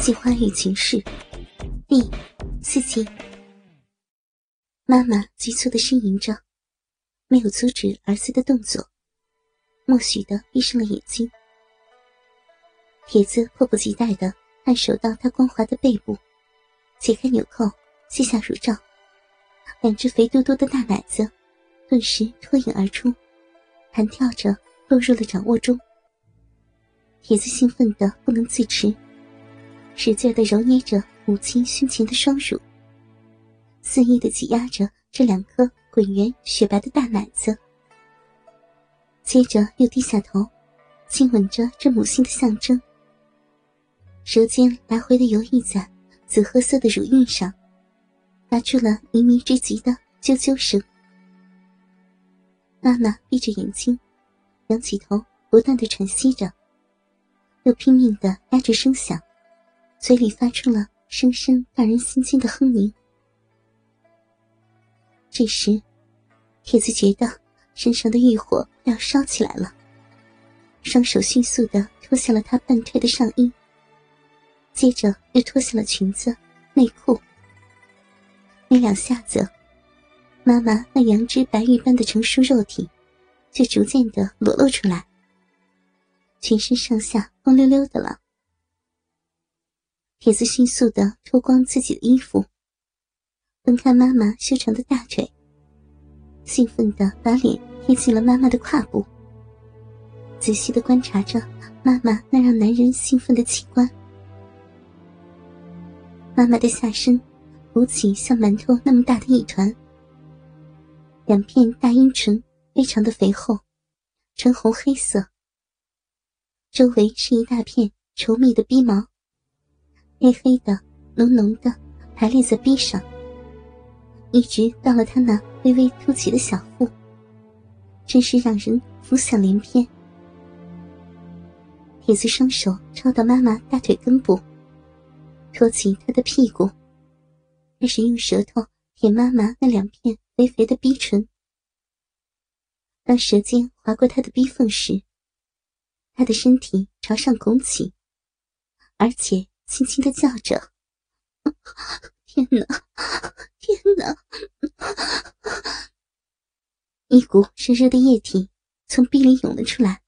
《计划与情事》第四集。妈妈急促的呻吟着，没有阻止儿子的动作，默许的闭上了眼睛。铁子迫不及待的按手到他光滑的背部，解开纽扣，卸下乳罩，两只肥嘟嘟的大奶子顿时脱颖而出，弹跳着落入了掌握中。铁子兴奋的不能自持。使劲的揉捏着母亲胸前的双乳，肆意的挤压着这两颗滚圆雪白的大奶子，接着又低下头，亲吻着这母性的象征，舌尖来回的游弋在紫褐色的乳晕上，发出了靡靡之极的啾啾声。娜娜闭着眼睛，仰起头，不断的喘息着，又拼命的压着声响。嘴里发出了声声让人心惊的哼鸣。这时，铁子觉得身上的欲火要烧起来了，双手迅速的脱下了他半褪的上衣，接着又脱下了裙子、内裤。没两下子，妈妈那羊脂白玉般的成熟肉体就逐渐的裸露出来，全身上下光溜溜的了。铁子迅速的脱光自己的衣服，分开妈妈修长的大腿，兴奋的把脸贴近了妈妈的胯部，仔细的观察着妈妈那让男人兴奋的器官。妈妈的下身鼓起像馒头那么大的一团，两片大阴唇非常的肥厚，呈红黑色，周围是一大片稠密的逼毛。黑黑的、浓浓的，排列在壁上，一直到了他那微微凸起的小腹，真是让人浮想联翩。铁子双手抄到妈妈大腿根部，托起她的屁股，开始用舌头舔妈妈那两片肥肥的逼唇。当舌尖划过她的逼缝时，她的身体朝上拱起，而且。轻轻的叫着：“天哪，天哪！”一股热热的液体从壁里涌了出来。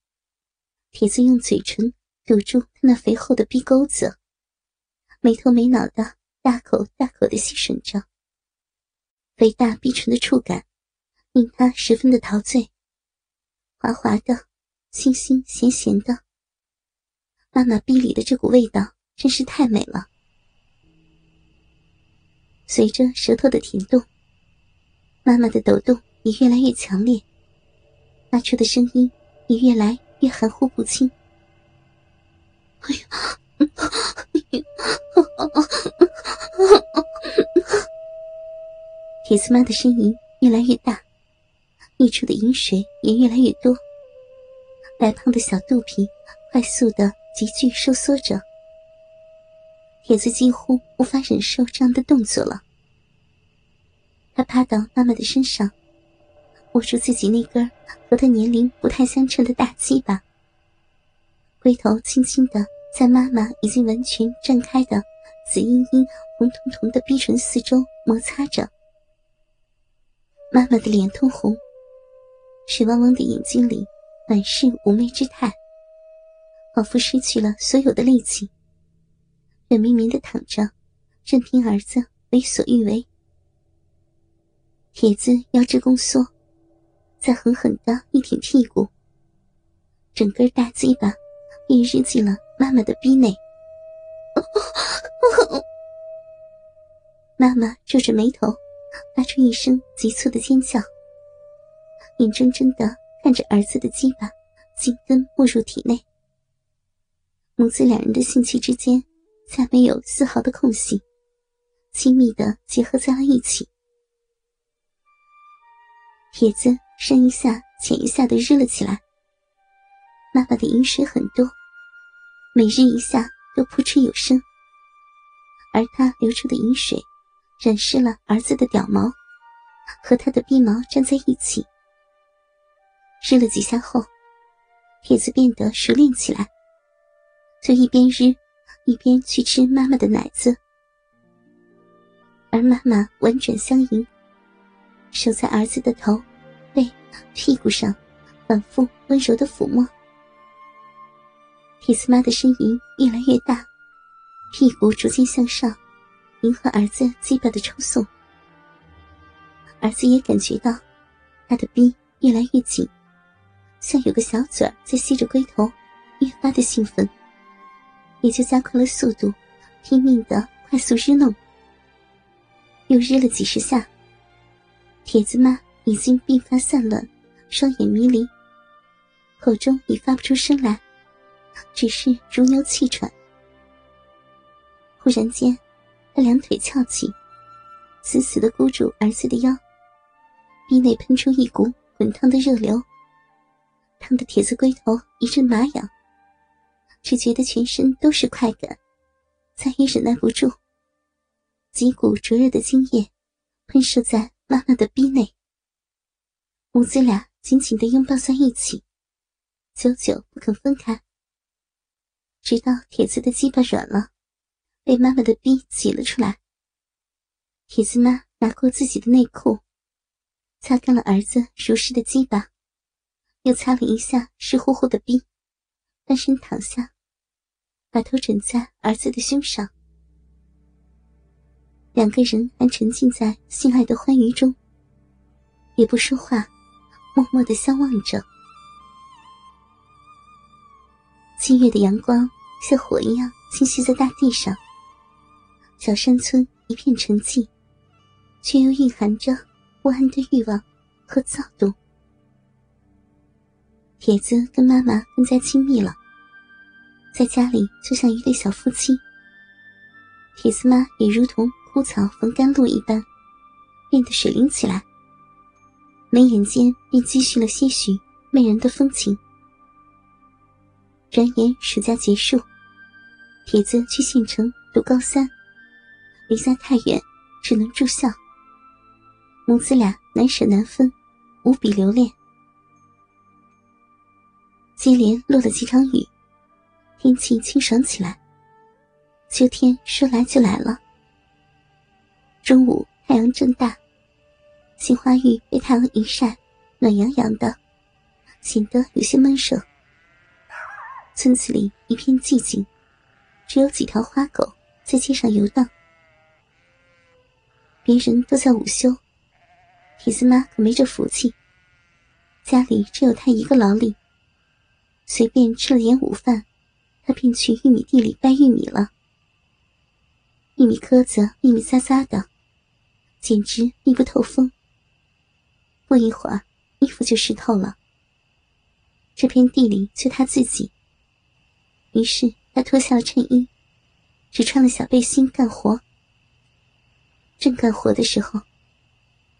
铁子用嘴唇堵住他那肥厚的逼沟子，没头没脑的大口大口的吸吮着。肥大逼唇的触感令他十分的陶醉，滑滑的，清新咸咸的。妈妈逼里的这股味道。真是太美了。随着舌头的停动，妈妈的抖动也越来越强烈，发出的声音也越来越含糊不清。哎呀！铁丝妈的呻吟越来越大，溢出的饮水也越来越多，白胖的小肚皮快速的急剧收缩着。铁子几乎无法忍受这样的动作了，他趴到妈妈的身上，握住自己那根和他年龄不太相称的大鸡巴，龟头轻轻的在妈妈已经完全绽开的紫茵茵、红彤彤的逼唇四周摩擦着。妈妈的脸通红，水汪汪的眼睛里满是妩媚之态，仿佛失去了所有的力气。软绵绵的躺着，任凭儿子为所欲为。铁子腰肢弓缩，再狠狠的一挺屁股，整根大鸡巴便日进了妈妈的逼内。妈妈皱着眉头，发出一声急促的尖叫，眼睁睁的看着儿子的鸡巴紧跟没入体内，母子两人的性器之间。再没有丝毫的空隙，亲密的结合在了一起。铁子深一下浅一下的日了起来。妈妈的饮水很多，每日一下都扑哧有声，而他流出的饮水染湿了儿子的屌毛，和他的鼻毛粘在一起。日了几下后，铁子变得熟练起来，就一边日。一边去吃妈妈的奶子，而妈妈婉转相迎，手在儿子的头、背、屁股上反复温柔的抚摸。铁丝妈的呻吟越来越大，屁股逐渐向上，迎合儿子鸡巴的抽送。儿子也感觉到，他的逼越来越紧，像有个小嘴在吸着龟头，越发的兴奋，也就加快了速度，拼命的快速日弄。又日了几十下，铁子妈已经鬓发散乱，双眼迷离，口中已发不出声来，只是如牛气喘。忽然间，他两腿翘起，死死的箍住儿子的腰。鼻内喷出一股滚烫的热流，烫的铁子龟头一阵麻痒，只觉得全身都是快感，再也忍耐不住，几股灼热的精液喷射在妈妈的逼内，母子俩紧紧的拥抱在一起，久久不肯分开，直到铁子的鸡巴软了，被妈妈的逼挤了出来，铁子妈拿过自己的内裤。擦干了儿子熟湿的鸡巴，又擦了一下湿乎乎的逼，翻身躺下，把头枕在儿子的胸上。两个人还沉浸在性爱的欢愉中，也不说话，默默的相望着。七月的阳光像火一样倾泻在大地上，小山村一片沉寂，却又蕴含着。不安的欲望和躁动，铁子跟妈妈更加亲密了，在家里就像一对小夫妻。铁子妈也如同枯草逢甘露一般，变得水灵起来，眉眼间便积蓄了些许媚人的风情。转眼暑假结束，铁子去县城读高三，离家太远，只能住校。母子俩难舍难分，无比留恋。接连落了几场雨，天气清爽起来。秋天说来就来了。中午太阳正大，杏花峪被太阳一晒，暖洋洋的，显得有些闷热。村子里一片寂静，只有几条花狗在街上游荡。别人都在午休。铁丝妈可没这福气，家里只有她一个劳力。随便吃了点午饭，他便去玉米地里掰玉米了。玉米颗子密密匝匝的，简直密不透风。不一会儿，衣服就湿透了。这片地里就他自己，于是他脱下了衬衣，只穿了小背心干活。正干活的时候。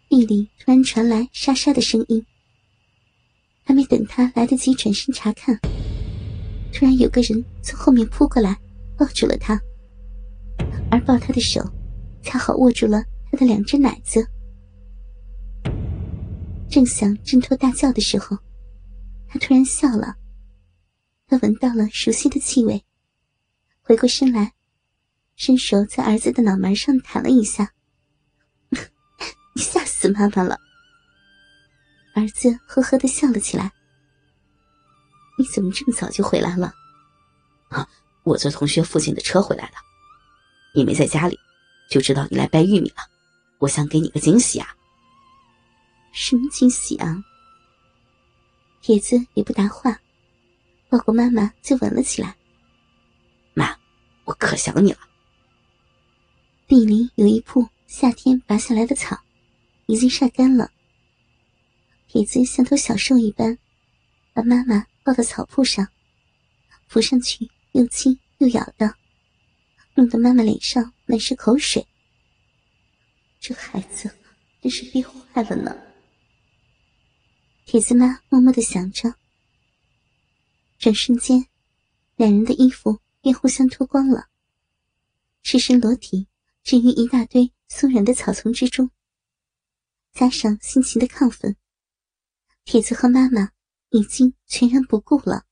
地里突然传来沙沙的声音，等他来得及转身查看，突然有个人从后面扑过来，抱住了他，而抱他的手恰好握住了他的两只奶子。正想挣脱大叫的时候，他突然笑了。他闻到了熟悉的气味，回过身来，伸手在儿子的脑门上弹了一下。你吓死妈妈了！儿子呵呵的笑了起来。你怎么这么早就回来了？啊，我坐同学父亲的车回来的。你没在家里，就知道你来掰玉米了。我想给你个惊喜啊！什么惊喜啊？铁子也不答话，抱过妈妈就吻了起来。妈，我可想你了。地里有一铺夏天拔下来的草。已经晒干了。铁子像头小兽一般，把妈妈抱到草铺上，扑上去又亲又咬的，弄得妈妈脸上满是口水。这孩子真是憋坏了呢。铁子妈默默的想着。转瞬间，两人的衣服便互相脱光了，赤身裸体置于一大堆松软的草丛之中。加上心情的亢奋，铁子和妈妈已经全然不顾了。